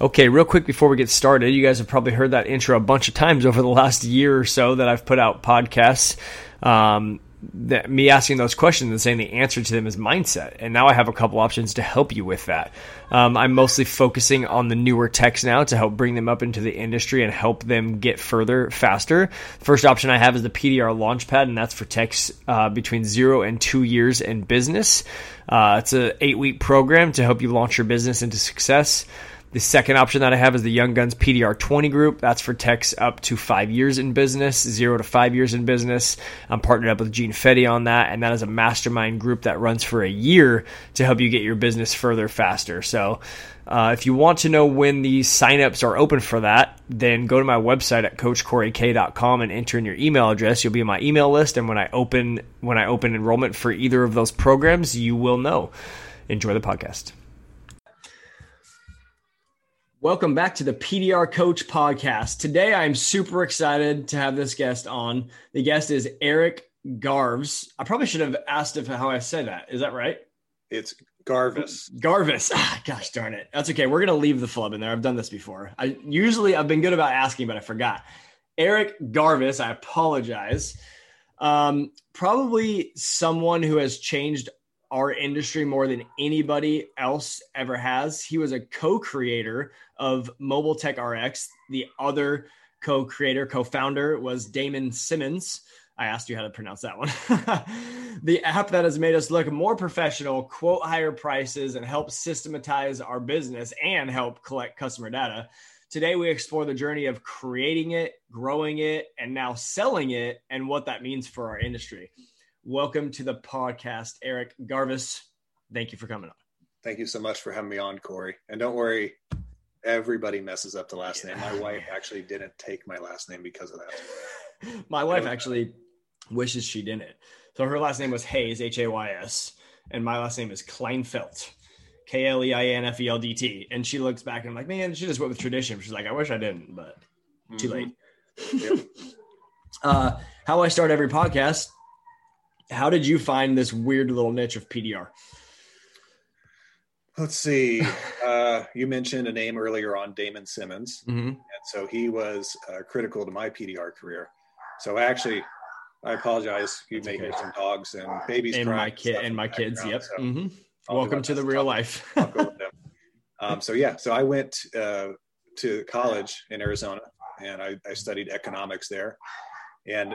Okay, real quick before we get started, you guys have probably heard that intro a bunch of times over the last year or so that I've put out podcasts. Um, that me asking those questions and saying the answer to them is mindset. And now I have a couple options to help you with that. Um, I'm mostly focusing on the newer techs now to help bring them up into the industry and help them get further faster. First option I have is the PDR Launchpad, and that's for techs uh, between zero and two years in business. Uh, it's an eight week program to help you launch your business into success. The second option that I have is the Young Guns PDR 20 group. That's for techs up to five years in business, zero to five years in business. I'm partnered up with Gene Fetty on that, and that is a mastermind group that runs for a year to help you get your business further faster. So, uh, if you want to know when these signups are open for that, then go to my website at coachcoryk.com and enter in your email address. You'll be in my email list, and when I open when I open enrollment for either of those programs, you will know. Enjoy the podcast. Welcome back to the PDR Coach Podcast. Today, I'm super excited to have this guest on. The guest is Eric Garves. I probably should have asked if how I said that. Is that right? It's Garvis. Garvis. Ah, gosh darn it. That's okay. We're gonna leave the flub in there. I've done this before. I usually I've been good about asking, but I forgot. Eric Garvis. I apologize. Um, probably someone who has changed our industry more than anybody else ever has. He was a co-creator of Mobile Tech RX. The other co-creator, co-founder was Damon Simmons. I asked you how to pronounce that one. the app that has made us look more professional, quote higher prices, and help systematize our business and help collect customer data. Today, we explore the journey of creating it, growing it, and now selling it, and what that means for our industry. Welcome to the podcast, Eric Garvis. Thank you for coming on. Thank you so much for having me on, Cory. And don't worry, everybody messes up the last yeah. name. My wife actually didn't take my last name because of that. my wife actually wishes she didn't. So her last name was Hays, H A Y S, and my last name is Kleinfeldt, K L E I N F E L D T. And she looks back and I'm like, man, she just went with tradition. She's like, I wish I didn't, but mm-hmm. too late. Yep. uh, how I start every podcast how did you find this weird little niche of PDR? Let's see. Uh, you mentioned a name earlier on, Damon Simmons, mm-hmm. and so he was uh, critical to my PDR career. So actually, I apologize. You may hear some dogs and babies and my kid and my kids. Yep. So mm-hmm. Welcome to the real life. um, so yeah, so I went uh, to college in Arizona and I, I studied economics there. And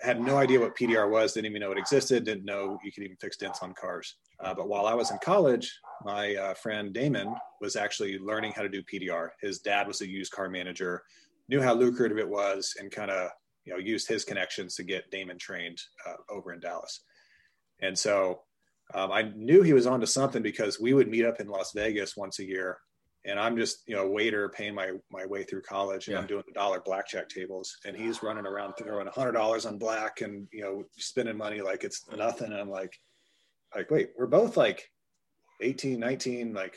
had no idea what PDR was, didn't even know it existed, didn't know you could even fix dents on cars. Uh, but while I was in college, my uh, friend Damon was actually learning how to do PDR. His dad was a used car manager, knew how lucrative it was, and kind of you know used his connections to get Damon trained uh, over in Dallas. And so um, I knew he was onto something because we would meet up in Las Vegas once a year and I'm just you know a waiter paying my my way through college, and yeah. I'm doing the dollar blackjack tables, and he's running around throwing a hundred dollars on black, and you know spending money like it's nothing. And I'm like, like wait, we're both like 18, 19, like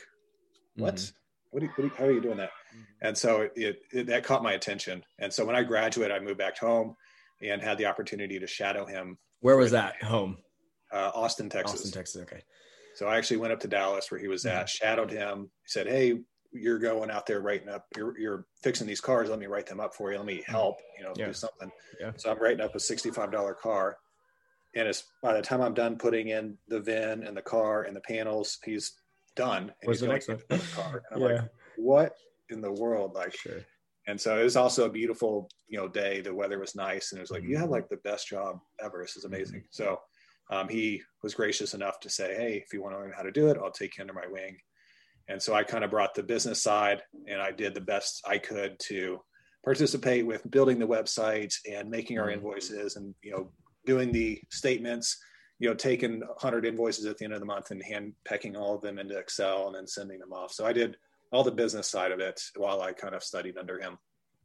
what? Mm-hmm. What, you, what you, how are you doing that? Mm-hmm. And so it, it, it, that caught my attention. And so when I graduated, I moved back home and had the opportunity to shadow him. Where was that home? Uh, Austin, Texas. Austin, Texas. Okay. So I actually went up to Dallas where he was at, mm-hmm. shadowed him. He said, Hey, you're going out there writing up you're, you're fixing these cars let me write them up for you let me mm-hmm. help you know yeah. do something yeah. so i'm writing up a $65 car and it's by the time i'm done putting in the vin and the car and the panels he's done and What's he's the next one? car and i'm yeah. like what in the world like sure. and so it was also a beautiful you know day the weather was nice and it was like mm-hmm. you have like the best job ever this is amazing mm-hmm. so um, he was gracious enough to say hey if you want to learn how to do it i'll take you under my wing and so I kind of brought the business side and I did the best I could to participate with building the website and making our mm-hmm. invoices and, you know, doing the statements, you know, taking 100 invoices at the end of the month and hand pecking all of them into Excel and then sending them off. So I did all the business side of it while I kind of studied under him.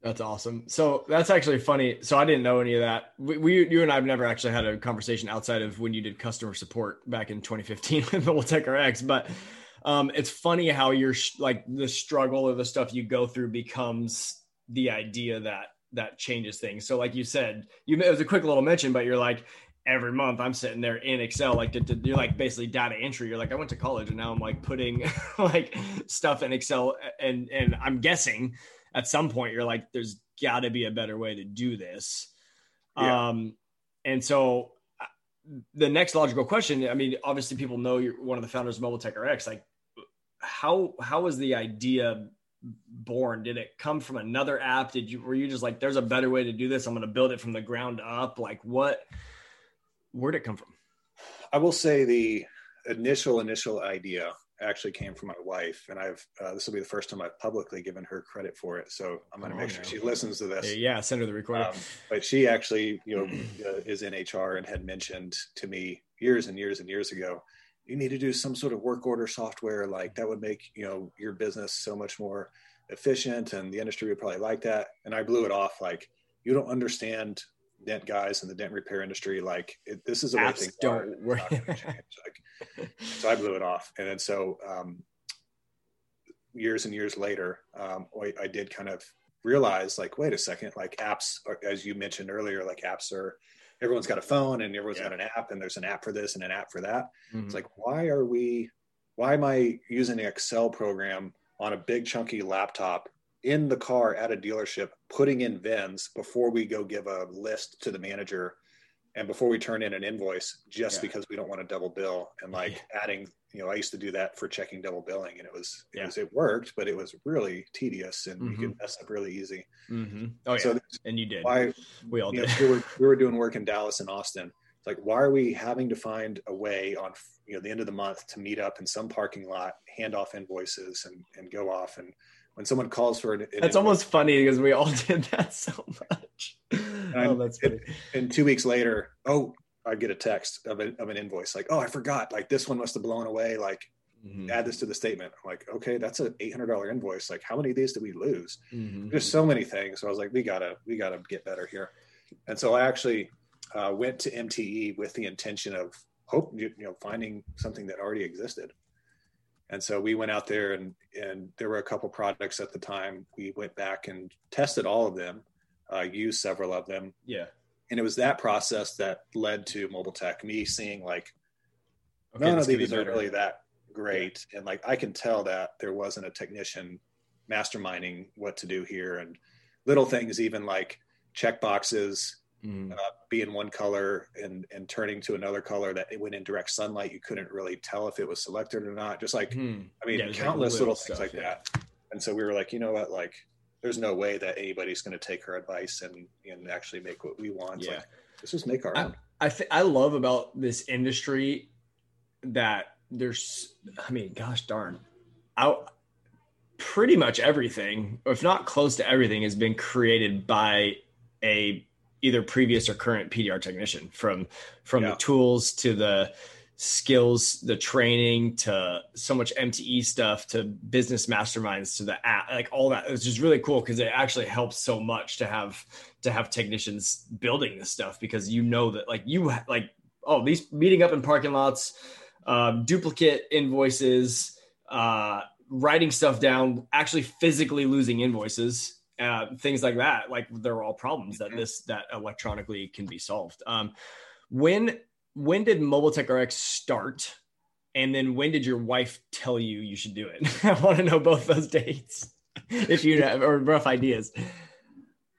That's awesome. So that's actually funny. So I didn't know any of that. We, we, you and I have never actually had a conversation outside of when you did customer support back in 2015 with Mobile Tech RX. But um, it's funny how you're like the struggle or the stuff you go through becomes the idea that that changes things. So like you said, you it was a quick little mention, but you're like every month I'm sitting there in Excel, like to, to, you're like basically data entry. You're like I went to college and now I'm like putting like stuff in Excel, and and I'm guessing at some point you're like, there's got to be a better way to do this. Yeah. Um, and so uh, the next logical question, I mean, obviously people know you're one of the founders of Mobile Tech RX. Like, how how was the idea born? Did it come from another app? Did you were you just like, there's a better way to do this? I'm going to build it from the ground up. Like, what? Where'd it come from? I will say the initial initial idea actually came from my wife, and I've uh, this will be the first time I've publicly given her credit for it. So I'm going to make sure she listens to this. Yeah, send her the recording. Um, but she actually, you know, uh, is in HR and had mentioned to me years and years and years ago, you need to do some sort of work order software like that would make you know your business so much more efficient, and the industry would probably like that. And I blew it off like you don't understand dent guys in the dent repair industry like it, this is a way things don't work like, so i blew it off. And then so um, years and years later um, I, I, did kind of realize like wait a second like apps are, as you mentioned earlier like apps are everyone's got a phone and everyone's yeah. got an app and there's an app for this and an app for that mm-hmm. it's like why are we why am i using an excel program on a big chunky laptop in the car at a dealership putting in VINs before we go give a list to the manager and before we turn in an invoice just yeah. because we don't want to double bill and like yeah. adding you know i used to do that for checking double billing and it was it, yeah. was, it worked but it was really tedious and mm-hmm. you could mess up really easy mm-hmm. oh yeah so and you did why we all did know, we, were, we were doing work in dallas and austin it's like why are we having to find a way on you know the end of the month to meet up in some parking lot hand off invoices and and go off and when someone calls for an, an that's invoice, almost funny because we all did that so much oh that's funny. and two weeks later oh i get a text of, a, of an invoice like oh i forgot like this one must have blown away like mm-hmm. add this to the statement i'm like okay that's an $800 invoice like how many of these did we lose mm-hmm. there's so many things so i was like we gotta we gotta get better here and so i actually uh, went to mte with the intention of hope you know finding something that already existed and so we went out there and and there were a couple products at the time. We went back and tested all of them, uh, used several of them. Yeah. And it was that process that led to mobile tech, Me seeing like okay, none of these are really that great, yeah. and like I can tell that there wasn't a technician masterminding what to do here, and little things even like check boxes mm. uh, being one color and and turning to another color that it went in direct sunlight you couldn't really tell if it was selected or not just like mm. i mean yeah, countless like little, things like yeah. that and so we were like you know what like there's no way that anybody's going to take her advice and and actually make what we want yeah. Like, let's just make our I, own i th- i love about this industry that there's i mean gosh darn I, pretty much everything, if not close to everything, has been created by a either previous or current PDR technician from from yeah. the tools to the skills, the training to so much MTE stuff to business masterminds to the app, like all that. It's just really cool because it actually helps so much to have to have technicians building this stuff because you know that like you like oh these meeting up in parking lots, um, duplicate invoices, uh, writing stuff down, actually physically losing invoices uh, things like that. Like they're all problems that this that electronically can be solved. Um, when when did Mobile Tech RX start? And then when did your wife tell you you should do it? I want to know both those dates, if you have or rough ideas.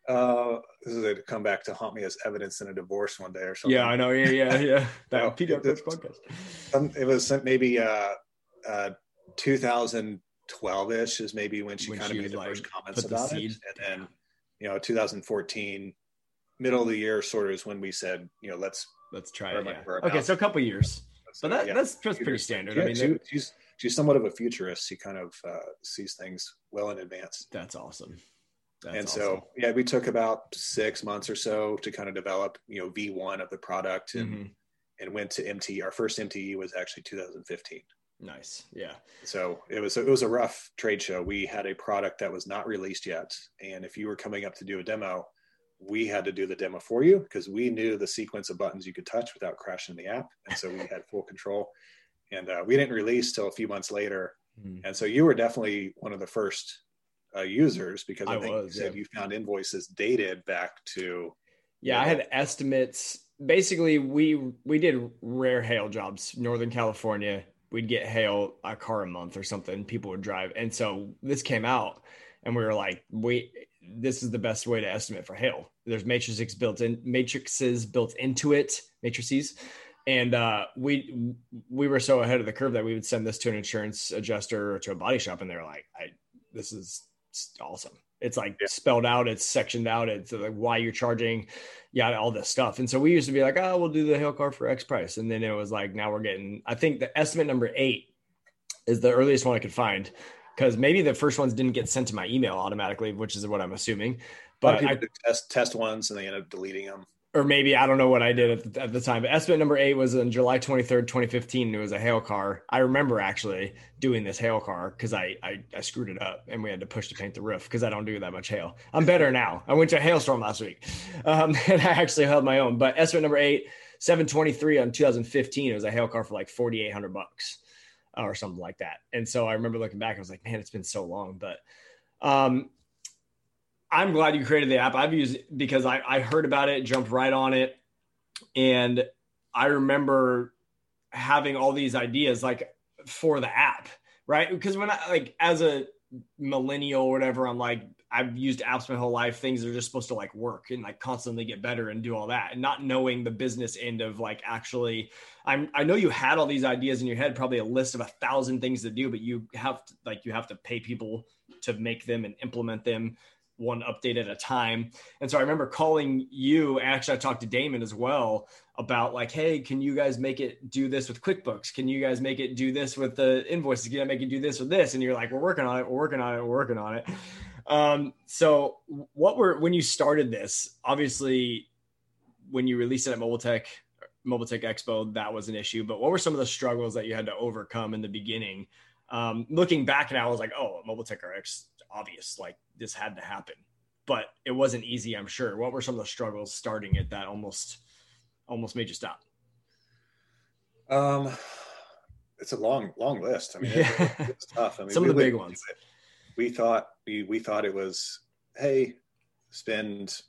Uh, this is a come back to haunt me as evidence in a divorce one day or something. Yeah, I know. Yeah, yeah, yeah. That no, it, podcast. Um, it was maybe uh, uh, 2000 12 ish is maybe when she when kind of made the like, first comments about it. And then, you know, 2014, middle of the year sort of is when we said, you know, let's let's try it. Yeah. Okay, so a couple years. So, but that, yeah, that's just pretty standard. I mean, she, she's she's somewhat of a futurist. She kind of uh, sees things well in advance. That's awesome. That's and awesome. so, yeah, we took about six months or so to kind of develop, you know, V1 of the product and, mm-hmm. and went to MT. Our first MTE was actually 2015. Nice. Yeah. So it was it was a rough trade show. We had a product that was not released yet, and if you were coming up to do a demo, we had to do the demo for you because we knew the sequence of buttons you could touch without crashing the app, and so we had full control. And uh, we didn't release till a few months later, mm-hmm. and so you were definitely one of the first uh, users because I, I think was, you said yeah. you found invoices dated back to. Yeah, know, I had estimates. Basically, we we did rare hail jobs, Northern California we'd get hail a car a month or something people would drive. And so this came out and we were like we this is the best way to estimate for hail. There's matrices built in matrices built into it matrices. And uh, we we were so ahead of the curve that we would send this to an insurance adjuster or to a body shop and they're like i this is awesome it's like yeah. spelled out, it's sectioned out, it's like why you're charging, yeah, all this stuff. And so we used to be like, oh, we'll do the hail car for X price. And then it was like, now we're getting, I think the estimate number eight is the earliest one I could find because maybe the first ones didn't get sent to my email automatically, which is what I'm assuming. But I test test ones and they end up deleting them or maybe I don't know what I did at the, at the time. But estimate number eight was on July 23rd, 2015. it was a hail car. I remember actually doing this hail car because I, I, I screwed it up and we had to push to paint the roof because I don't do that much hail. I'm better now. I went to a hailstorm last week um, and I actually held my own. But estimate number eight, 723 on 2015. It was a hail car for like 4,800 bucks or something like that. And so I remember looking back, I was like, man, it's been so long. But um, I'm glad you created the app. I've used it because I, I heard about it, jumped right on it. And I remember having all these ideas like for the app, right? Because when I like as a millennial or whatever, I'm like, I've used apps my whole life. Things are just supposed to like work and like constantly get better and do all that. And not knowing the business end of like actually, I'm I know you had all these ideas in your head, probably a list of a thousand things to do, but you have to like you have to pay people to make them and implement them one update at a time. And so I remember calling you. Actually, I talked to Damon as well about like, hey, can you guys make it do this with QuickBooks? Can you guys make it do this with the invoices? Can I make it do this or this? And you're like, we're working on it. We're working on it. We're working on it. Um, so what were when you started this? Obviously, when you released it at Mobile Tech, Mobile Tech Expo, that was an issue. But what were some of the struggles that you had to overcome in the beginning? Um, looking back now, I was like, oh, Mobile Tech RX obvious. Like this had to happen, but it wasn't easy. I'm sure. What were some of the struggles starting it that almost almost made you stop? Um, it's a long, long list. I mean, yeah. it's tough. I mean, some of the big ones. We thought we we thought it was, hey, spend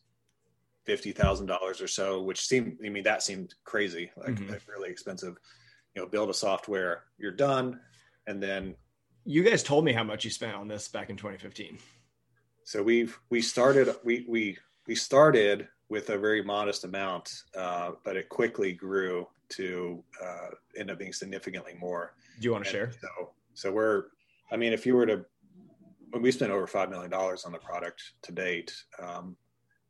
fifty thousand dollars or so, which seemed. I mean, that seemed crazy, like, mm-hmm. like really expensive. You know, build a software, you're done, and then you guys told me how much you spent on this back in 2015. So we've we started we we we started with a very modest amount, uh, but it quickly grew to uh, end up being significantly more. Do you want to and share? So so we're I mean, if you were to we spent over five million dollars on the product to date, um,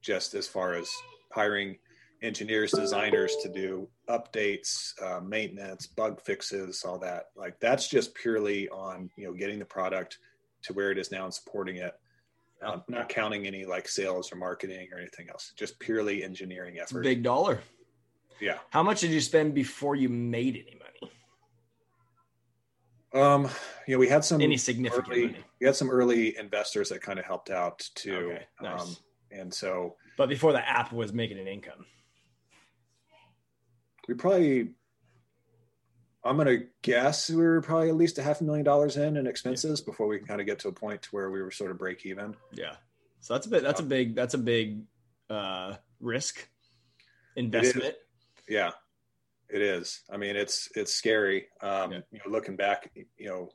just as far as hiring engineers, designers to do updates, uh, maintenance, bug fixes, all that. Like that's just purely on you know getting the product to where it is now and supporting it. Um, not counting any like sales or marketing or anything else. Just purely engineering effort. Big dollar. Yeah. How much did you spend before you made any money? Um, you know, we had some any significant. Early, we had some early investors that kind of helped out too. Okay, nice. Um, and so, but before the app was making an income we probably I'm gonna guess we were probably at least a half a million dollars in in expenses yeah. before we can kind of get to a point to where we were sort of break even. Yeah. So that's a bit that's a big that's a big uh risk investment. Yeah. It is. I mean it's it's scary. Um yeah. you know looking back, you know,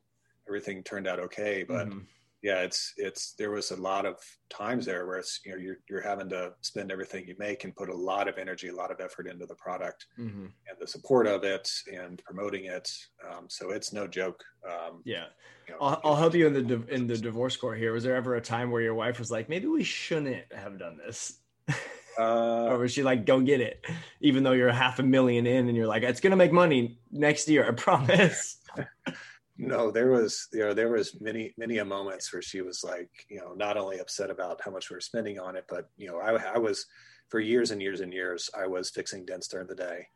everything turned out okay, but mm-hmm yeah, it's it's there was a lot of times there where it's you know you're you're having to spend everything you make and put a lot of energy, a lot of effort into the product mm-hmm. and the support of it and promoting it. Um, so it's no joke. Um, yeah, you know, I'll, I'll help you in the in the divorce court here. Was there ever a time where your wife was like, maybe we shouldn't have done this? Uh, or was she like, "Go get it," even though you're half a million in, and you're like, "It's gonna make money next year, I promise." no there was you know there was many many a moments where she was like you know not only upset about how much we were spending on it but you know i, I was for years and years and years i was fixing dents during the day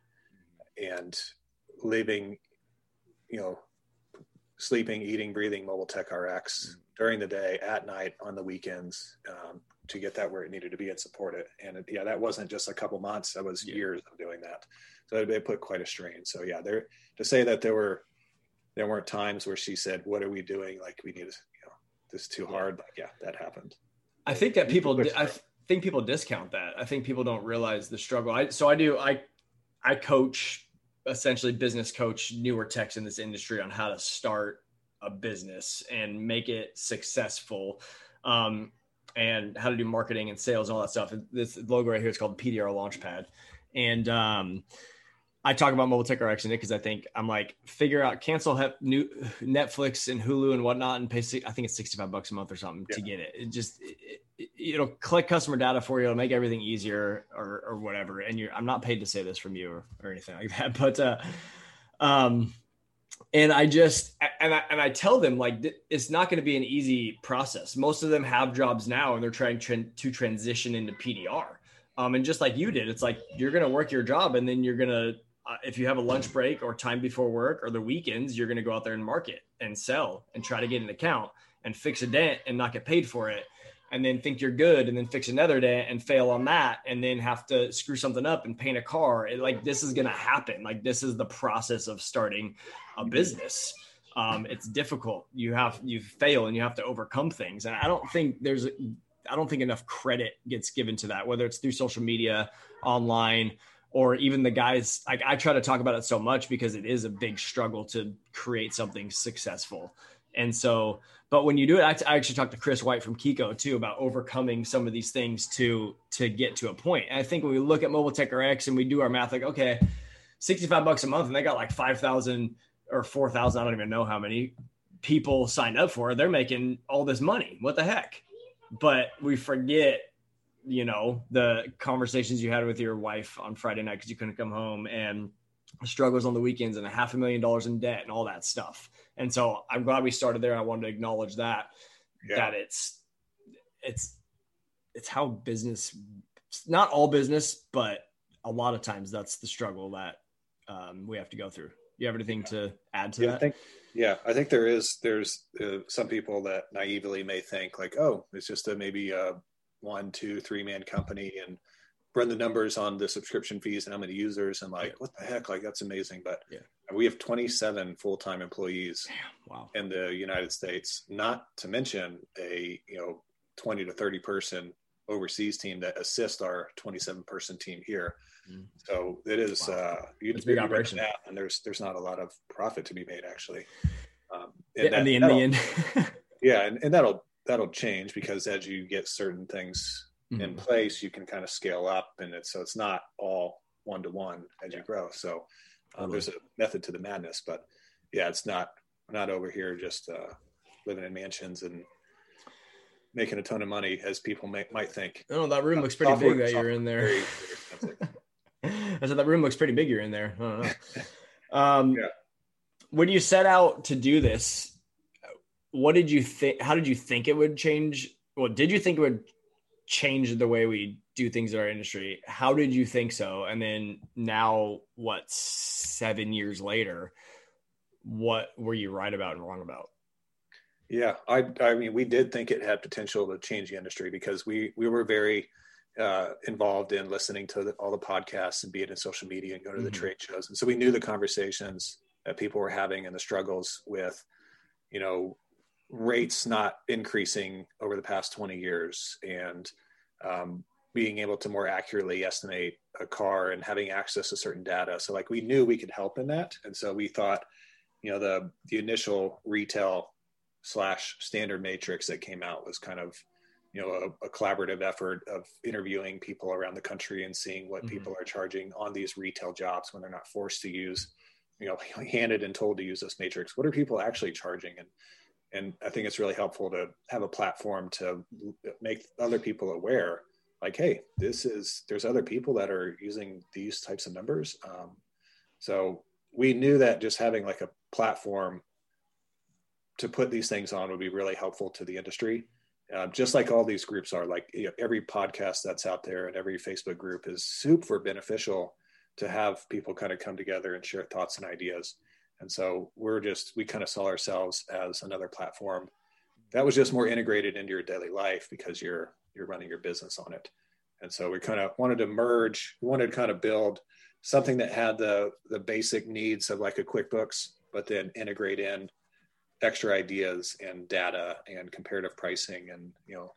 and leaving you know sleeping, eating, breathing Mobile Tech RX mm-hmm. during the day, at night, on the weekends um, to get that where it needed to be and support it. And it, yeah, that wasn't just a couple months; that was yeah. years of doing that. So it they put quite a strain. So yeah, there to say that there were there weren't times where she said, "What are we doing? Like we need to, you know, this is too hard." Like yeah, that happened. I think that people, I think people discount that. I think people don't realize the struggle. I so I do. I I coach essentially business coach newer techs in this industry on how to start a business and make it successful. Um, and how to do marketing and sales and all that stuff. This logo right here is called PDR Launchpad. And um, I talk about Mobile Tech RX in it because I think I'm like figure out cancel hep, new Netflix and Hulu and whatnot and pay. I think it's 65 bucks a month or something yeah. to get it. It just it, it, will collect customer data for you. It'll make everything easier or or whatever. And you're I'm not paid to say this from you or, or anything like that, but uh, um, and I just and I and I tell them like it's not going to be an easy process. Most of them have jobs now and they're trying to transition into PDR. Um, and just like you did, it's like you're going to work your job and then you're going to uh, if you have a lunch break or time before work or the weekends, you're going to go out there and market and sell and try to get an account and fix a dent and not get paid for it. And then think you're good and then fix another dent and fail on that and then have to screw something up and paint a car. It, like this is going to happen. Like this is the process of starting a business. Um, it's difficult. You have, you fail and you have to overcome things. And I don't think there's, I don't think enough credit gets given to that, whether it's through social media, online, or even the guys like I try to talk about it so much because it is a big struggle to create something successful. And so, but when you do it, I, actually talked to Chris White from KECO too about overcoming some of these things to to get to a point. And I think when we look at Mobile Tech RX and we do our math, like okay, sixty five bucks a month, and they got like five thousand or four thousand, I don't even know how many people signed up for. They're making all this money. What the heck? But we forget you know the conversations you had with your wife on Friday night because you couldn't come home and struggles on the weekends and a half a million dollars in debt and all that stuff. And so I'm glad we started there. I wanted to acknowledge that yeah. that it's it's it's how business not all business, but a lot of times that's the struggle that um, we have to go through. You have anything to add to yeah, that? I think, yeah, I think there is. There's uh, some people that naively may think like, oh, it's just a maybe a one, two, three man company and run the numbers on the subscription fees and how many users and like, what the heck? Like that's amazing. But yeah. we have 27 full-time employees Damn, wow. in the United States, not to mention a, you know, 20 to 30 person overseas team that assist our 27 person team here. Mm. So it is, wow. uh, you, it's big operation that, and there's, there's not a lot of profit to be made actually. Um, and yeah, that, the, in the end. yeah. And, and that'll, that'll change because as you get certain things mm-hmm. in place, you can kind of scale up, and it's so it's not all one to one as yeah. you grow. So um, there's a method to the madness, but yeah, it's not not over here just uh, living in mansions and making a ton of money as people may, might think. Oh, that room looks pretty big that you're in there. I said that room looks pretty big. You're in there. Um, yeah. When you set out to do this, what did you think? How did you think it would change? Well, did you think it would change the way we do things in our industry? How did you think so? And then now, what, seven years later, what were you right about and wrong about? Yeah, I, I mean, we did think it had potential to change the industry because we we were very uh, involved in listening to the, all the podcasts and being in social media and going to mm-hmm. the trade shows, and so we knew the conversations that people were having and the struggles with, you know, rates not increasing over the past 20 years and um, being able to more accurately estimate a car and having access to certain data. So like we knew we could help in that. And so we thought, you know, the, the initial retail slash standard matrix that came out was kind of, you know, a, a collaborative effort of interviewing people around the country and seeing what mm-hmm. people are charging on these retail jobs when they're not forced to use, you know, handed and told to use this matrix. What are people actually charging? And and I think it's really helpful to have a platform to make other people aware like hey this is there's other people that are using these types of numbers. Um, so we knew that just having like a platform to put these things on would be really helpful to the industry. Uh, just like all these groups are like you know, every podcast that's out there and every facebook group is super beneficial to have people kind of come together and share thoughts and ideas And so we're just, we kind of saw ourselves as another platform that was just more integrated into your daily life because you're, you're running your business on it. And so we kind of wanted to merge, we wanted to kind of build something that had the, the basic needs of like a QuickBooks, but then integrate in extra ideas and data and comparative pricing and, you know,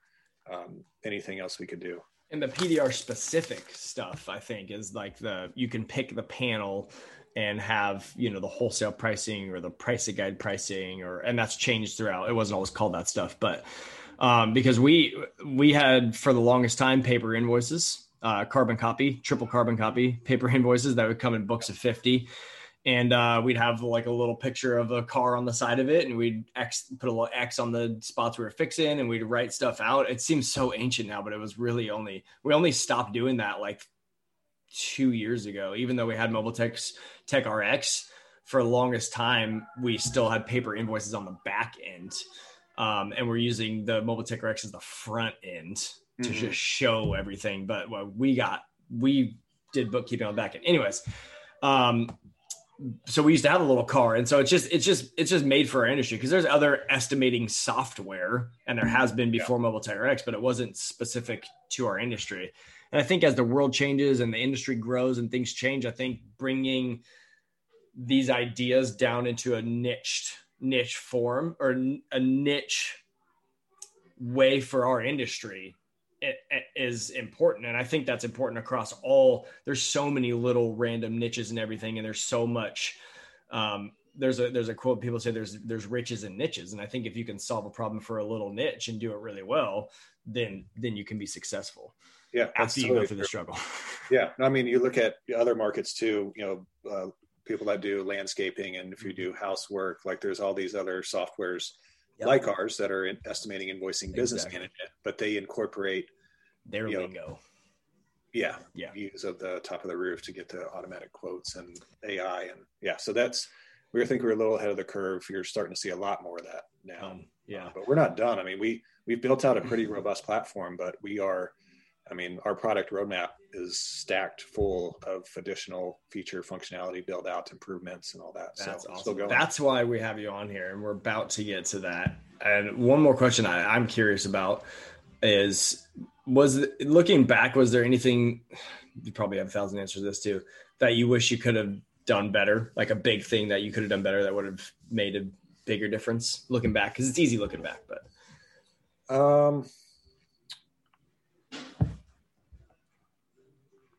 um, anything else we could do. And the PDR specific stuff, I think, is like the you can pick the panel and have you know the wholesale pricing or the pricing guide pricing or and that's changed throughout. It wasn't always called that stuff but um, because we we had for the longest time paper invoices uh, carbon copy triple carbon copy paper invoices that would come in books of 50 and uh, we'd have like a little picture of a car on the side of it and we'd X, put a little X on the spots we were fixing and we'd write stuff out. It seems so ancient now but it was really only we only stopped doing that like two years ago, even though we had Mobile Tech's Tech RX for the longest time, we still had paper invoices on the back end. Um, and we're using the Mobile Tech RX as the front end to mm-hmm. just show everything. But well, we got, we did bookkeeping on the back end. Anyways, um, so we used to have a little car and so it's just it's just it's just made for our industry because there's other estimating software and there has been before yeah. mobile tech rx but it wasn't specific to our industry and I think as the world changes and the industry grows and things change, I think bringing these ideas down into a niche niche form or a niche way for our industry it, it is important. And i think that's important across all there's so many little random niches and everything and there's so much um, there's a there's a quote people say there's there's riches and niches. And i think if you can solve a problem for a little niche and do it really well then then you can be successful yeah after you go through the struggle. Yeah i mean you look at other markets too you know uh, people that do landscaping and if you do housework like there's all these other softwares yep. like ours that are in estimating invoicing business exactly. management but they incorporate their lingo know, yeah. Yeah. Views of the top of the roof to get the automatic quotes and ai and yeah so that's we think we're a little ahead of the curve. You're starting to see a lot more of that now. Um, yeah. Uh, but we're not done. I mean we we've built out a pretty robust platform but we are I mean, our product roadmap is stacked full of additional feature functionality, build out improvements, and all that. That's so awesome. That's why we have you on here, and we're about to get to that. And one more question I, am curious about is: was looking back, was there anything? You probably have a thousand answers to this too. That you wish you could have done better, like a big thing that you could have done better that would have made a bigger difference. Looking back, because it's easy looking back, but um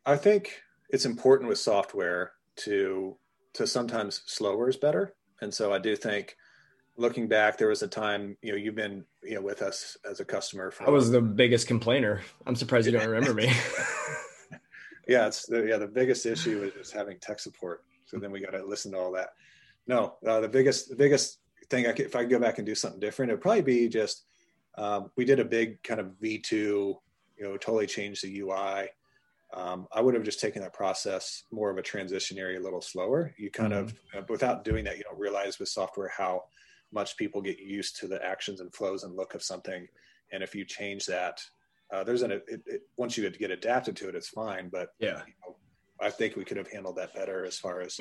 I think it's important with software to to sometimes slower is better. And so I do think looking back, there was a time, you know, you've been, you know, with us as a customer. For I was the biggest complainer. I'm surprised you don't remember me. yeah. It's the, yeah. The biggest issue is just having tech support. So then we got to listen to all that. No, uh, the biggest, the biggest thing I could, if I could go back and do something different, it'd probably be just, um, we did a big kind of V2, you know, totally changed the UI um, I would have just taken that process more of a transitionary, a little slower. You kind mm-hmm. of, uh, without doing that, you don't realize with software how much people get used to the actions and flows and look of something. And if you change that, uh, there's an, it, it, once you get adapted to it, it's fine. But yeah, you know, I think we could have handled that better as far as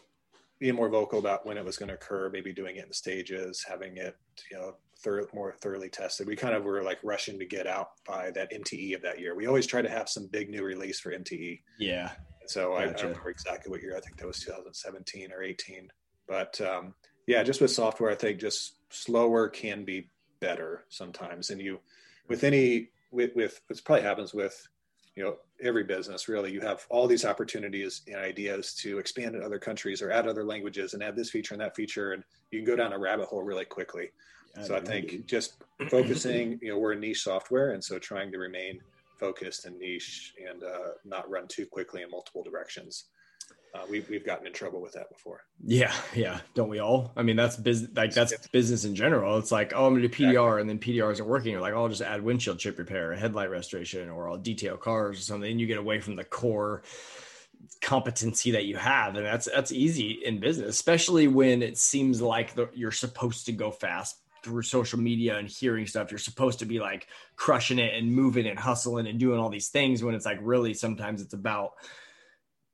being more vocal about when it was going to occur, maybe doing it in stages, having it, you know, thorough, more thoroughly tested. We kind of were like rushing to get out by that MTE of that year. We always try to have some big new release for MTE. Yeah. So gotcha. I, I, don't remember exactly what year. I think that was 2017 or 18. But um, yeah, just with software, I think just slower can be better sometimes. And you, with any, with, with it probably happens with you know every business really you have all these opportunities and ideas to expand in other countries or add other languages and add this feature and that feature and you can go down a rabbit hole really quickly so i think just focusing you know we're a niche software and so trying to remain focused and niche and uh, not run too quickly in multiple directions uh, we've we've gotten in trouble with that before. Yeah, yeah, don't we all? I mean, that's business. Like that's business in general. It's like, oh, I'm gonna do PDR, and then PDR isn't working. You're like, oh, I'll just add windshield chip repair, headlight restoration, or I'll detail cars or something. And you get away from the core competency that you have, and that's that's easy in business, especially when it seems like the, you're supposed to go fast through social media and hearing stuff. You're supposed to be like crushing it and moving and hustling and doing all these things when it's like really sometimes it's about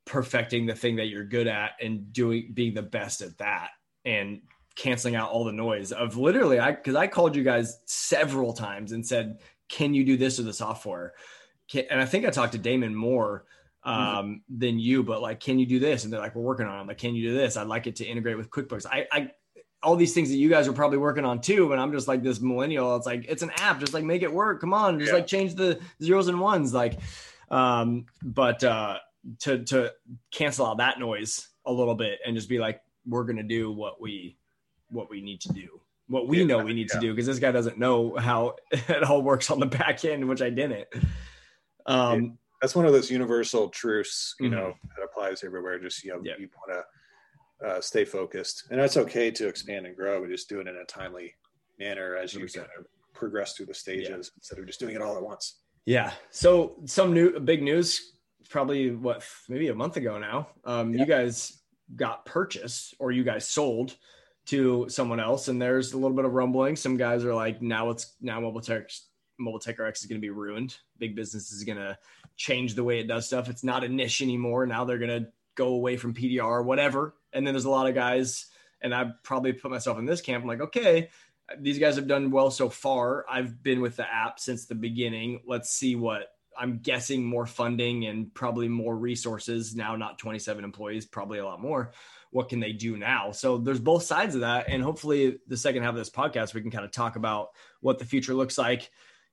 perfecting the thing that you're good at and doing being the best at that and canceling out all the noise of literally I because I called you guys several times and said, "Can you do this with the software?" Can, and I think I talked to Damon more um, mm-hmm. than you, but like, can you do this? And they're like, we're working on it. I'm like, can you do this? I'd like it to integrate with QuickBooks. I, I all these things that you guys are probably working on too. And I'm just like this millennial. It's like it's an app. Just like make it work. Come on, just yeah. like change the zeros and ones. Like, um, but uh, to to cancel out that noise a little bit and just be like, we're gonna do what we what we need to do, what we yeah, know we need yeah. to do, because this guy doesn't know how it all works on the back end, which I didn't. Um, that's one of those universal truths, you mm-hmm. know, that applies everywhere. Just you know, you want to uh, stay focused. And that's okay to expand and grow, but just do it in a timely manner as you kind of progress through the stages yeah. instead of just doing it all at once. Yeah. So some new big news, probably what maybe a month ago now. Um, yeah. You guys got purchased or you guys sold to someone else, and there's a little bit of rumbling. Some guys are like, now it's now Mobile Tech Mobile Tech RX is going to be ruined. Big business is going to change the way it does stuff. It's not a niche anymore. Now they're going to go away from PDR, whatever. And then there's a lot of guys, and I probably put myself in this camp. I'm like, okay, these guys have done well so far. I've been with the app since the beginning. Let's see what I'm guessing more funding and probably more resources now, not 27 employees, probably a lot more. What can they do now? So there's both sides of that. And hopefully, the second half of this podcast, we can kind of talk about what the future looks like.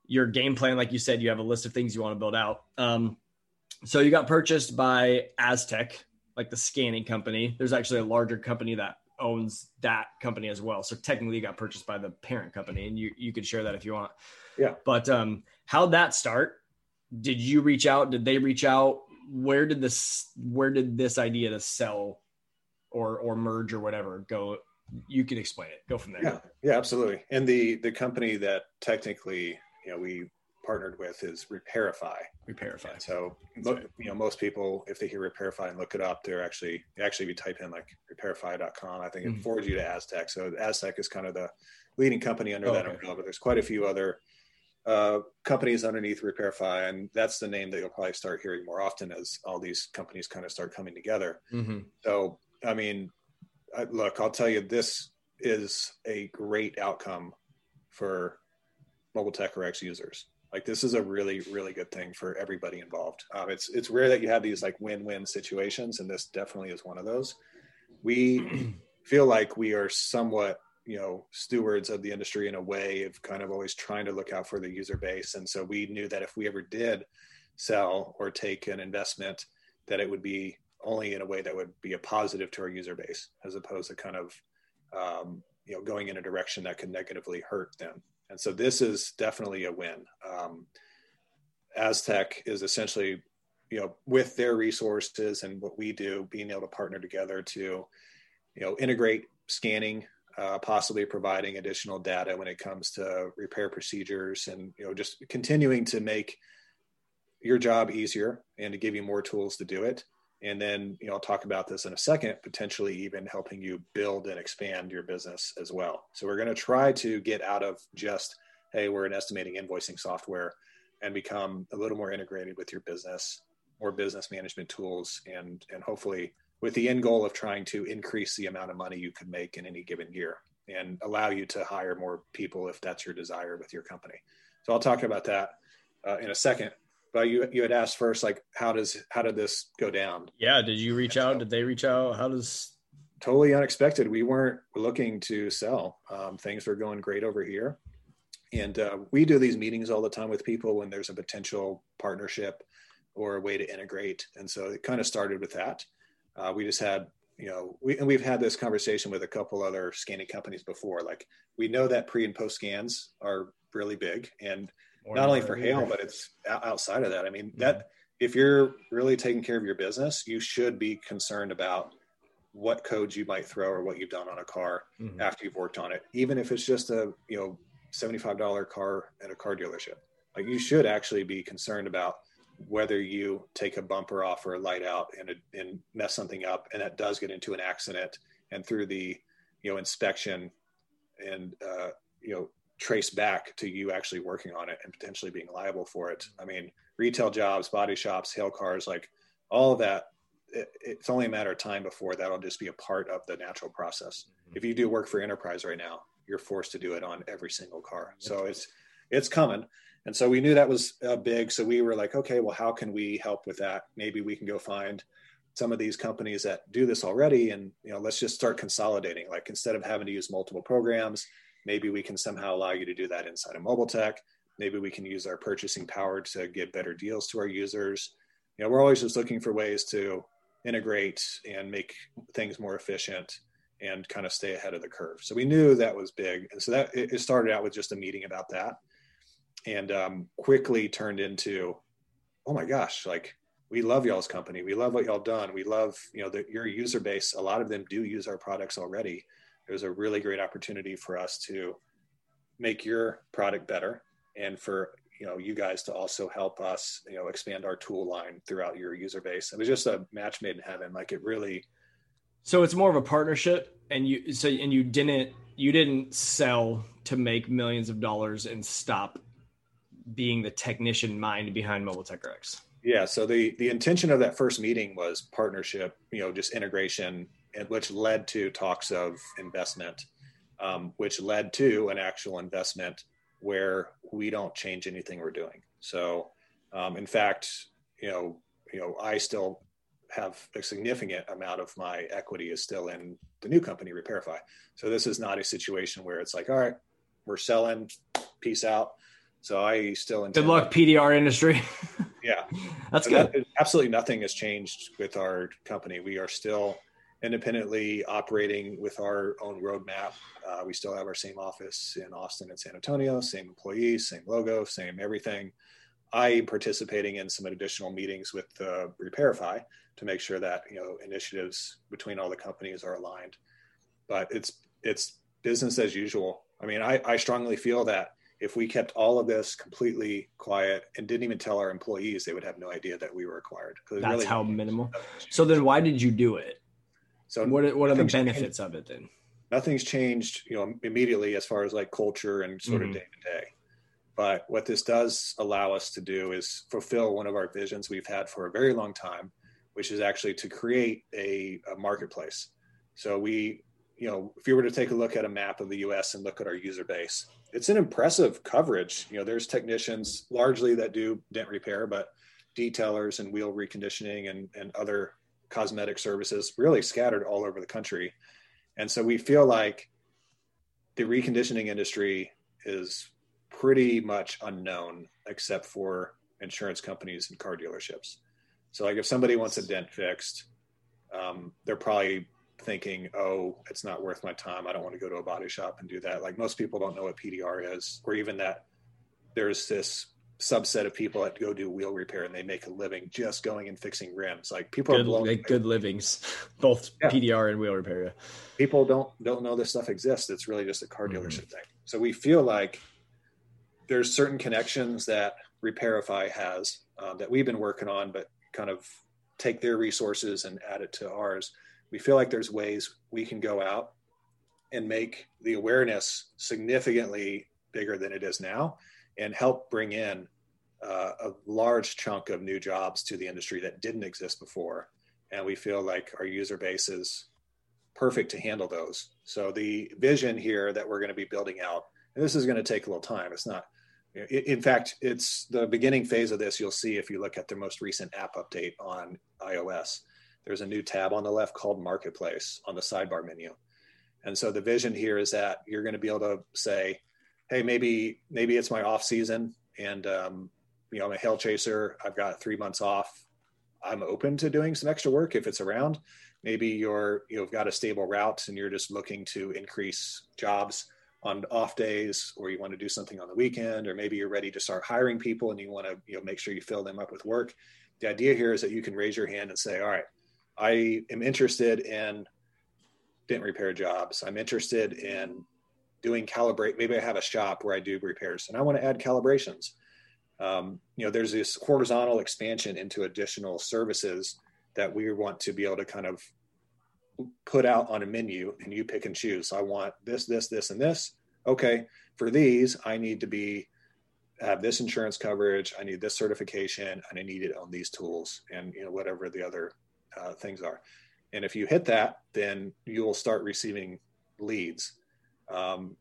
Your game plan, like you said, you have a list of things you want to build out. Um, so you got purchased by asTech, like the scanning company. There's actually a larger company that owns that company as well. So technically you got purchased by the parent company and you, you could share that if you want. Yeah. But um, how'd that start? Did you reach out? Did they reach out? Where did this, where did this idea to sell or, or merge or whatever go? You can explain it. Go from there. Yeah. Yeah, absolutely. And the, the company that technically, you know, we partnered with is Repairify. Repairify. And so, you know, most people, if they hear Repairify and look it up, they're actually, actually, if you type in like repairify.com, I think it mm-hmm. forwards you to asTech. So asTech is kind of the leading company under oh, that okay. umbrella, but there's quite a few other uh, companies underneath Repairify. And that's the name that you'll probably start hearing more often as all these companies kind of start coming together. Mm-hmm. So, I mean, I, look, I'll tell you, this is a great outcome for Mobile Tech RX users. Like this is a really, really good thing for everybody involved. Um, it's it's rare that you have these like win-win situations, and this definitely is one of those. We feel like we are somewhat, you know, stewards of the industry in a way of kind of always trying to look out for the user base, and so we knew that if we ever did sell or take an investment, that it would be only in a way that would be a positive to our user base, as opposed to kind of, um, you know, going in a direction that could negatively hurt them. And so this is definitely a win. Um, asTech is essentially, you know, with their resources and what we do, being able to partner together to, you know, integrate scanning, uh, possibly providing additional data when it comes to repair procedures, and you know, just continuing to make your job easier and to give you more tools to do it and then you know i'll talk about this in a second potentially even helping you build and expand your business as well. So we're going to try to get out of just hey we're an estimating invoicing software and become a little more integrated with your business more business management tools and and hopefully with the end goal of trying to increase the amount of money you could make in any given year and allow you to hire more people if that's your desire with your company. So i'll talk about that uh, in a second but you you had asked first like how does how did this go down? Yeah did you reach out? Did they reach out? How does totally unexpected. We weren't looking to sell. Um, things were going great over here. And uh, we do these meetings all the time with people when there's a potential partnership or a way to integrate. And so it kind of started with that. Uh, we just had you know we, and we've had this conversation with a couple other scanning companies before. Like we know that pre and post scans are really big. And not only for hail, but it's outside of that. I mean, mm-hmm. that if you're really taking care of your business, you should be concerned about what codes you might throw or what you've done on a car mm-hmm. after you've worked on it, even if it's just a you know seventy-five dollar car at a car dealership. Like you should actually be concerned about whether you take a bumper off or a light out and and mess something up, and that does get into an accident, and through the you know inspection and uh, you know trace back to you actually working on it and potentially being liable for it. I mean, retail jobs, body shops, hail cars, like all of that it, it's only a matter of time before that'll just be a part of the natural process. Mm-hmm. If you do work for enterprise right now, you're forced to do it on every single car. So it's it's coming. And so we knew that was uh, big. So we were like, okay, well, how can we help with that? Maybe we can go find some of these companies that do this already, and you know, let's just start consolidating. Like instead of having to use multiple programs, maybe we can somehow allow you to do that inside of Mobile Tech. Maybe we can use our purchasing power to give better deals to our users. You know, we're always just looking for ways to integrate and make things more efficient and kind of stay ahead of the curve. So we knew that was big, and so that it started out with just a meeting about that, and um, quickly turned into, oh my gosh, like we love y'all's company, we love what y'all done, we love you know your user base. A lot of them do use our products already. There's a really great opportunity for us to make your product better, and for you know you guys to also help us you know expand our tool line throughout your user base. It was just a match made in heaven. Like it really so it's more of a partnership, and you so and you didn't you didn't sell to make millions of dollars and stop being the technician mind behind Mobile Tech RX. Yeah. So the the intention of that first meeting was partnership, you know, just integration, and which led to talks of investment, um, which led to an actual investment where we don't change anything we're doing. So, um, in fact, you know, you know, I still have a significant amount of my equity is still in the new company repairify. So this is not a situation where it's like all right we're selling peace out. So i still good luck pdr industry. Yeah. That's so good. that, absolutely nothing has changed with our company. We are still independently operating with our own roadmap uh, we still have our same office in austin and san antonio same employees same logo same everything I am participating in some additional meetings with uh, Repairify to make sure that you know initiatives between all the companies are aligned. But it's it's business as usual. I mean, I, I strongly feel that if we kept all of this completely quiet and didn't even tell our employees, they would have no idea that we were acquired. That's really how minimal. So then, why did you do it? So what what are the benefits changed. of it then? Nothing's changed, you know, immediately as far as like culture and sort mm-hmm. of day to day. But what this does allow us to do is fulfill one of our visions we've had for a very long time, which is actually to create a, a marketplace. So we, you know, if you were to take a look at a map of the U.S. and look at our user base, it's an impressive coverage. You know, there's technicians largely that do dent repair, but detailers and wheel reconditioning and, and other cosmetic services really scattered all over the country. And so we feel like the reconditioning industry is pretty much unknown except for insurance companies and car dealerships. So, like if somebody wants a dent fixed, um, they're probably thinking, "Oh, it's not worth my time. I don't want to go to a body shop and do that." Like most people don't know what PDR is, or even that there's this subset of people that go do wheel repair and they make a living just going and fixing rims. Like people good, are blown like good livings, both yeah. PDR and wheel repair. Yeah. People don't don't know this stuff exists. It's really just a car mm-hmm. dealership mm-hmm. thing. So we feel like there's certain connections that Repairify has uh, that we've been working on, but kind of take their resources and add it to ours. We feel like there's ways we can go out and make the awareness significantly bigger than it is now and help bring in uh, a large chunk of new jobs to the industry that didn't exist before. And we feel like our user base is perfect to handle those. So the vision here that we're going to be building out, and this is going to take a little time. It's not in fact, it's the beginning phase of this. You'll see if you look at the most recent app update on iOS. There's a new tab on the left called Marketplace on the sidebar menu. And so the vision here is that you're going to be able to say, "Hey, maybe maybe it's my off season, and um, you know I'm a hail chaser. I've got three months off. I'm open to doing some extra work if it's around. Maybe you're you've got a stable route and you're just looking to increase jobs." on off days or you want to do something on the weekend or maybe you're ready to start hiring people and you want to you know make sure you fill them up with work the idea here is that you can raise your hand and say all right i am interested in dent repair jobs i'm interested in doing calibrate maybe i have a shop where i do repairs and i want to add calibrations um, you know there's this horizontal expansion into additional services that we want to be able to kind of put out on a menu and you pick and choose. So I want this, this, this, and this. Okay, for these, I need to be have this insurance coverage. I need this certification, and I need it on these tools, and you know whatever the other uh, things are. And if you hit that, then you will start receiving leads, um,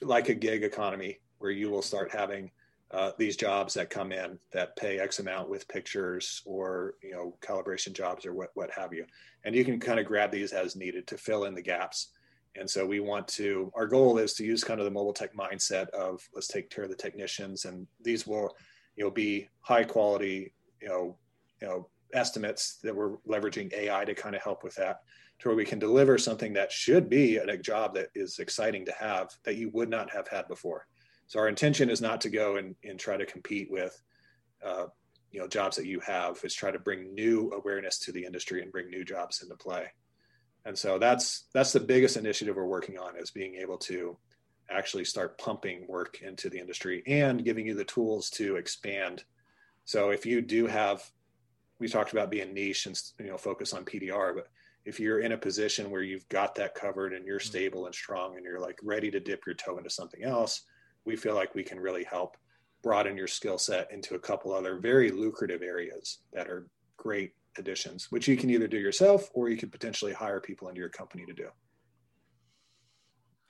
like a gig economy, where you will start having uh, these jobs that come in that pay X amount with pictures or you know calibration jobs or what what have you, and you can kind of grab these as needed to fill in the gaps. And so we want to. Our goal is to use kind of the mobile tech mindset of let's take care of the technicians, and these will you know be high quality you know you know estimates that we're leveraging AI to kind of help with that, to where we can deliver something that should be a job that is exciting to have that you would not have had before. So our intention is not to go and, and try to compete with, uh, you know, jobs that you have. Is try to bring new awareness to the industry and bring new jobs into play. And so that's that's the biggest initiative we're working on is being able to actually start pumping work into the industry and giving you the tools to expand. So if you do have, we talked about being niche and you know focus on PDR, but if you're in a position where you've got that covered and you're mm-hmm. stable and strong and you're like ready to dip your toe into something else, we feel like we can really help broaden your skill set into a couple other very lucrative areas that are great additions, which you can either do yourself or you could potentially hire people into your company to do.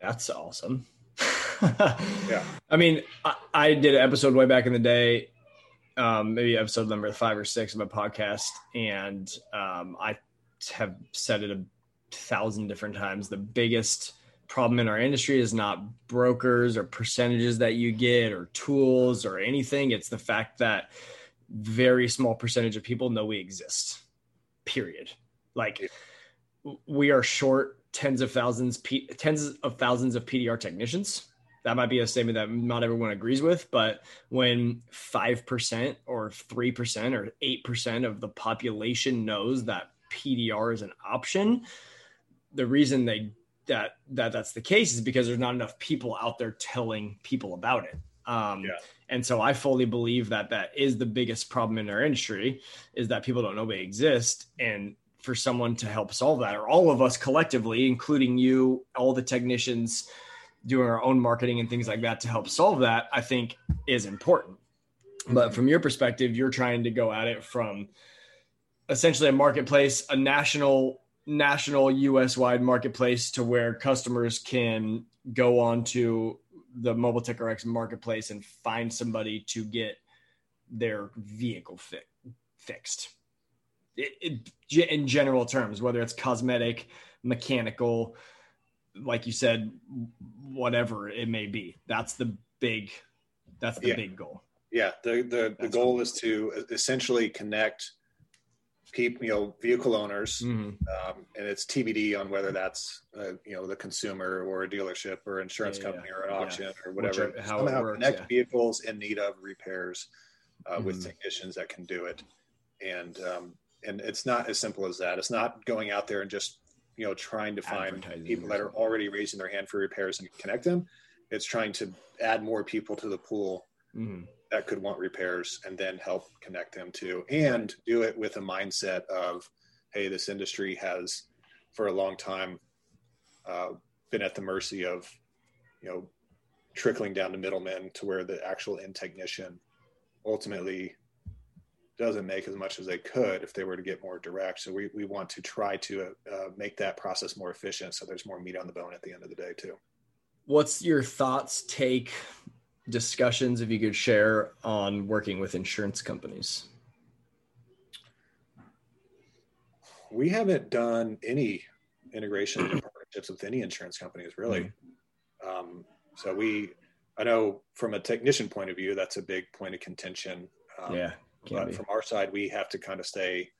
That's awesome. yeah. I mean, I, I, did an episode way back in the day, um, maybe episode number five or six of a podcast, and um, I have said it a thousand different times. The biggest problem in our industry is not brokers or percentages that you get or tools or anything. It's the fact that very small percentage of people know we exist. Period. Like we are short tens of thousands, tens of thousands of PDR technicians. That might be a statement that not everyone agrees with, but when 5% or 3% or 8% of the population knows that PDR is an option, the reason they that that that's the case is because there's not enough people out there telling people about it. Um, yeah. And so I fully believe that that is the biggest problem in our industry is that people don't know they exist. And for someone to help solve that, or all of us collectively, including you, all the technicians doing our own marketing and things like that to help solve that, I think is important. But from your perspective, you're trying to go at it from essentially a marketplace, a national national US wide marketplace to where customers can go on to the Mobile Tech RX marketplace and find somebody to get their vehicle fi- fixed. It, it, in general terms, whether it's cosmetic, mechanical, like you said, whatever it may be. That's the big, that's the yeah. big goal. Yeah. The, the, the goal is to essentially connect people, you know, vehicle owners, mm-hmm. um, and it's TBD on whether that's uh, you know the consumer or a dealership or insurance yeah, company yeah. or an auction yeah. or whatever. Which, how Somehow works, connect vehicles in need of repairs uh, mm-hmm. with technicians that can do it, and um, and it's not as simple as that. It's not going out there and just you know trying to find people that are already raising their hand for repairs and connect them. It's trying to add more people to the pool. Mm-hmm that could want repairs and then help connect them to and do it with a mindset of hey this industry has for a long time uh, been at the mercy of you know trickling down to middlemen to where the actual end technician ultimately doesn't make as much as they could if they were to get more direct. So we, we want to try to uh, make that process more efficient so there's more meat on the bone at the end of the day too. What's your thoughts take discussions if you could share on working with insurance companies? We haven't done any integration partnerships with any insurance companies, really. Mm-hmm. Um, so we, I know from a technician point of view, that's a big point of contention. Um, yeah. But be. from our side, we have to kind of stay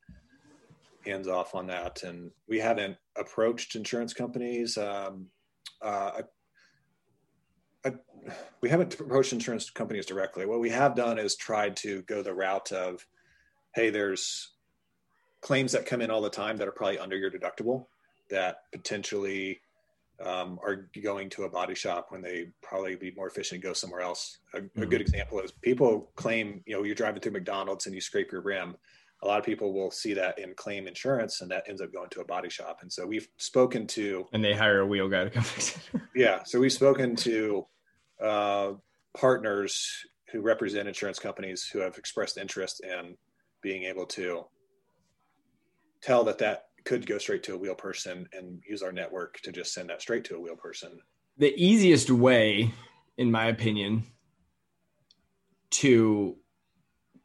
hands off on that, and we haven't approached insurance companies. Um, uh, we haven't approached insurance companies directly. What we have done is tried to go the route of, hey, there's claims that come in all the time that are probably under your deductible that potentially um, are going to a body shop when they probably be more efficient to go somewhere else. A, mm-hmm. a, good example is people claim, you know, you're driving through McDonald's and you scrape your rim. A lot of people will see that in claim insurance and that ends up going to a body shop. And so we've spoken to. And they hire a wheel guy to come fix it. yeah. So we've spoken to uh, partners who represent insurance companies who have expressed interest in being able to tell that that could go straight to a wheel person and use our network to just send that straight to a wheel person. The easiest way, in my opinion, to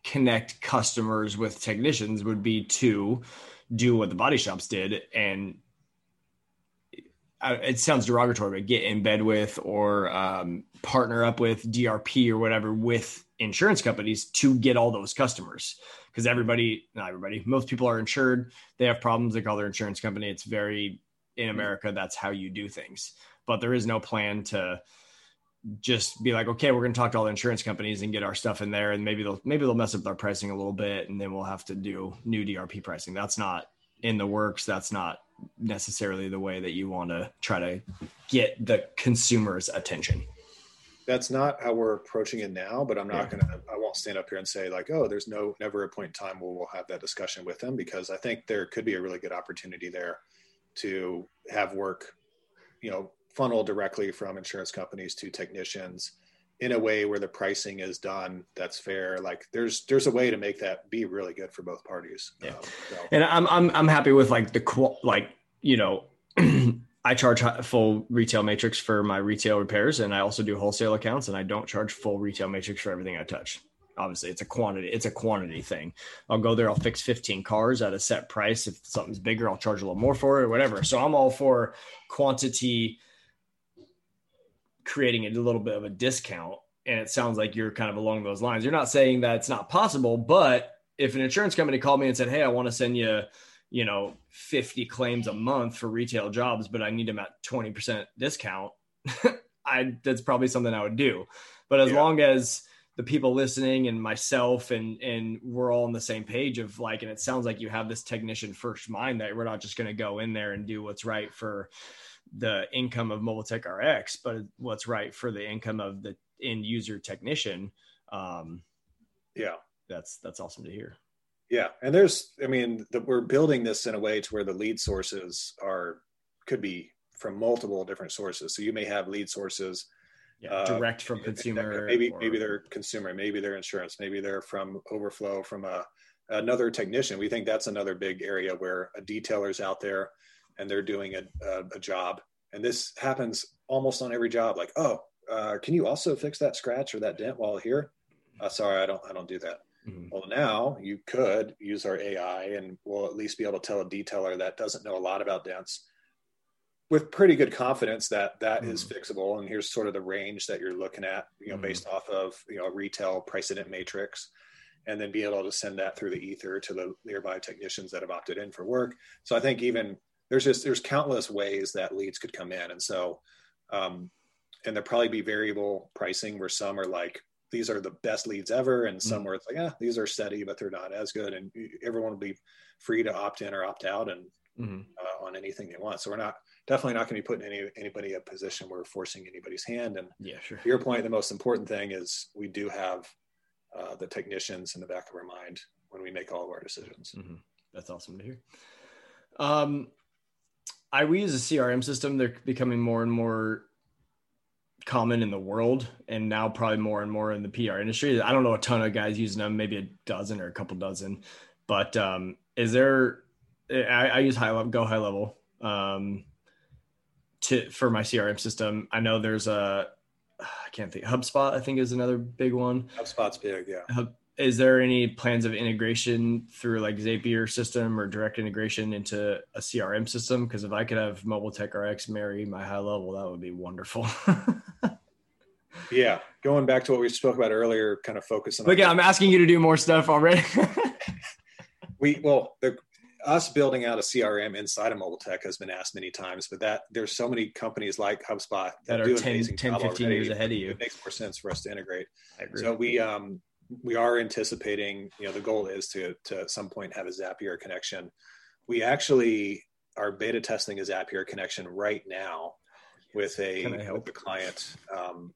connect customers with technicians would be to do what the body shops did and it sounds derogatory, but get in bed with or um, partner up with DRP or whatever with insurance companies to get all those customers. Because everybody, not everybody, most people are insured. They have problems. They call their insurance company. It's very in mm-hmm. America. That's how you do things. But there is no plan to just be like, okay, we're going to talk to all the insurance companies and get our stuff in there, and maybe they'll maybe they'll mess up our pricing a little bit, and then we'll have to do new DRP pricing. That's not in the works. That's not necessarily the way that you want to try to get the consumer's attention. That's not how we're approaching it now, but I'm not yeah. going to, I won't stand up here and say, like, oh, there's no, never a point in time where we'll have that discussion with them because I think there could be a really good opportunity there to have work, you know, funnel directly from insurance companies to technicians in a way where the pricing is done that's fair like there's there's a way to make that be really good for both parties yeah. Um, so. and i'm i'm i'm happy with like the like you know i charge full retail matrix for my retail repairs and i also do wholesale accounts and i don't charge full retail matrix for everything i touch obviously it's a quantity it's a quantity thing i'll go there i'll fix 15 cars at a set price if something's bigger i'll charge a little more for it or whatever so i'm all for quantity creating a little bit of a discount. And it sounds like you're kind of along those lines. You're not saying that it's not possible, but if an insurance company called me and said, Hey, I want to send you, you know, 50 claims a month for retail jobs, but I need them at 20% discount, I that's probably something I would do. But as yeah. long as the people listening and myself and and we're all on the same page of like and it sounds like you have this technician first mind that we're not just going to go in there and do what's right for the income of Mobile Tech RX, but what's right for the income of the end user technician. Um, yeah, that's that's awesome to hear. Yeah, and there's, I mean, the, we're building this in a way to where the lead sources are could be from multiple different sources. So you may have lead sources. Yeah, uh, direct from consumer. Maybe or... maybe they're consumer, maybe they're insurance, maybe they're from overflow from a another technician. We think that's another big area where a detailer's out there and they're doing a, a, a job. And this happens almost on every job. Like, oh, uh, can you also fix that scratch or that dent while here? Uh, sorry, I don't, I don't do that. Mm-hmm. Well, now you could use our AI, and we'll at least be able to tell a detailer that doesn't know a lot about dents with pretty good confidence that that mm-hmm. is fixable. And here's sort of the range that you're looking at, you know, mm-hmm. based off of you know retail precedent matrix and then be able to send that through the ether to the nearby technicians that have opted in for work. So I think even there's just there's countless ways that leads could come in and so um, and there'll probably be variable pricing where some are like these are the best leads ever and some mm-hmm. where it's like yeah these are steady but they're not as good and everyone will be free to opt in or opt out and mm-hmm. uh, on anything they want so we're not definitely not going to be putting any anybody in a position where we're forcing anybody's hand and yeah sure to your point the most important thing is we do have uh, the technicians in the back of our mind when we make all of our decisions mm-hmm. that's awesome to hear um, I we use a CRM system. They're becoming more and more common in the world, and now probably more and more in the PR industry. I don't know a ton of guys using them, maybe a dozen or a couple dozen. But um, is there? I, I use high level, go high level um, to for my CRM system. I know there's a I can't think HubSpot. I think is another big one. HubSpot's big, yeah. Hub, is there any plans of integration through like Zapier system or direct integration into a CRM system? Because if I could have Mobile Tech RX marry my high level, that would be wonderful. yeah, going back to what we spoke about earlier, kind of focusing. On Look, on- I'm asking you to do more stuff already. we well, the, us building out a CRM inside of Mobile Tech has been asked many times, but that there's so many companies like HubSpot that, that are 10, 10 15 already. years ahead of you. It makes more sense for us to integrate. So we um we are anticipating, you know, the goal is to, to at some point have a Zapier connection. We actually are beta testing a Zapier connection right now with a, with a client. Um,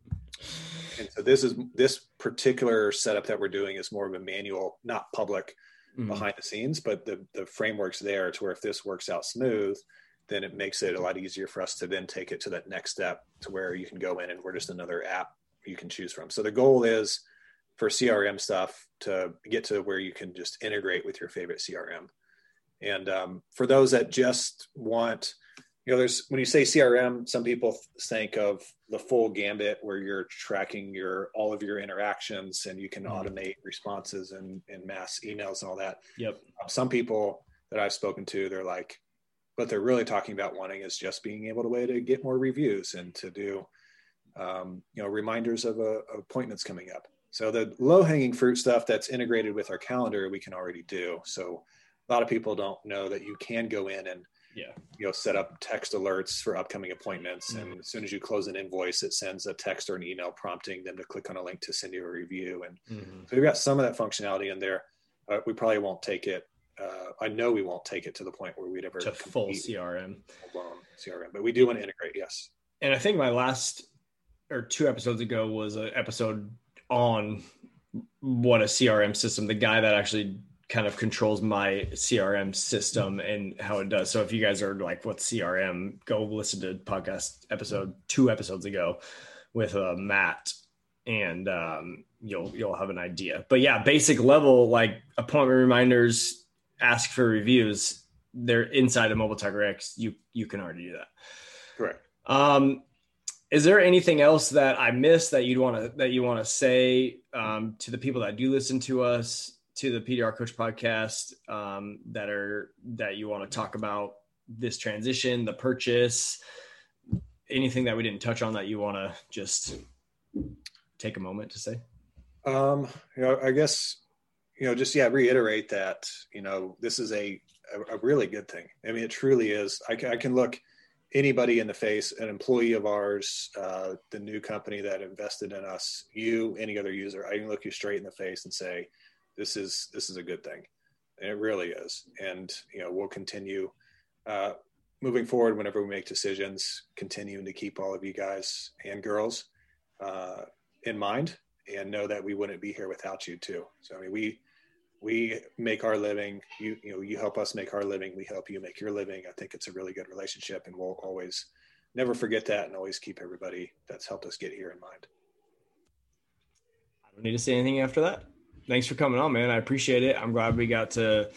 and so this is this particular setup that we're doing is more of a manual, not public mm-hmm. behind the scenes, but the, the framework's there to where if this works out smooth, then it makes it a lot easier for us to then take it to that next step to where you can go in and we're just another app you can choose from. So the goal is for CRM stuff to get to where you can just integrate with your favorite CRM. And um, for those that just want, you know, there's when you say CRM, some people think of the full gambit where you're tracking your all of your interactions and you can mm-hmm. automate responses and, and mass emails and all that. Yep. Um, some people that I've spoken to, they're like, what they're really talking about wanting is just being able to way to get more reviews and to do, um, you know, reminders of uh, appointments coming up. So the low hanging fruit stuff that's integrated with our calendar, we can already do. So a lot of people don't know that you can go in and yeah you know set up text alerts for upcoming appointments mm-hmm. and as soon as you close an invoice it sends a text or an email prompting them to click on a link to send you a review and mm-hmm. so we've got some of that functionality in there uh, we probably won't take it uh, i know we won't take it to the point where we'd ever to full crm crm but we do want to integrate yes and i think my last or two episodes ago was an episode on what a crm system the guy that actually kind of controls my CRM system and how it does. So if you guys are like, what's CRM? Go listen to podcast episode two episodes ago with uh, Matt, and um, you'll you'll have an idea. But yeah, basic level like appointment reminders, ask for reviews. They're inside of Mobile Tech RX. You you can already do that. Correct. Um, is there anything else that I missed that you'd want to that you want to say um, to the people that do listen to us? to the PDR Coach podcast um, that are that you want to talk about this transition, the purchase, anything that we didn't touch on that you want to just take a moment to say? Um, you know, I guess you know, just yeah, reiterate that you know this is a a, a really good thing. I mean, it truly is. I can, I can look anybody in the face, an employee of ours, uh, the new company that invested in us, you, any other user. I can look you straight in the face and say, this is this is a good thing and it really is and you know we'll continue uh, moving forward whenever we make decisions continuing to keep all of you guys and girls uh, in mind and know that we wouldn't be here without you too so i mean we we make our living you you know you help us make our living we help you make your living i think it's a really good relationship and we'll always never forget that and always keep everybody that's helped us get here in mind i don't need to say anything after that thanks for coming on, man. I appreciate it. I'm glad we got to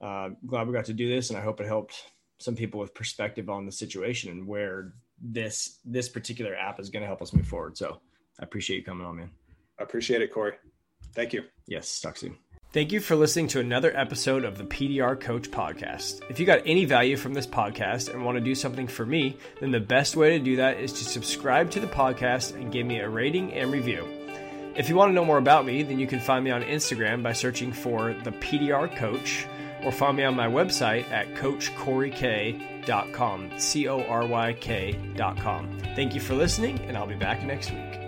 uh, glad we got to do this, and I hope it helped some people with perspective on the situation and where this this particular app is going to help us move forward. So I appreciate you coming on, man. I appreciate it, Cory. Thank you. Yes, talk soon. Thank you for listening to another episode of the PDR Coach Podcast. If you got any value from this podcast and want to do something for me, then the best way to do that is to subscribe to the podcast and give me a rating and review. If you want to know more about me, then you can find me on Instagram by searching for the PDR Coach or find me on my website at coachcoryk.com, C O R Y K.com. Thank you for listening, and I'll be back next week.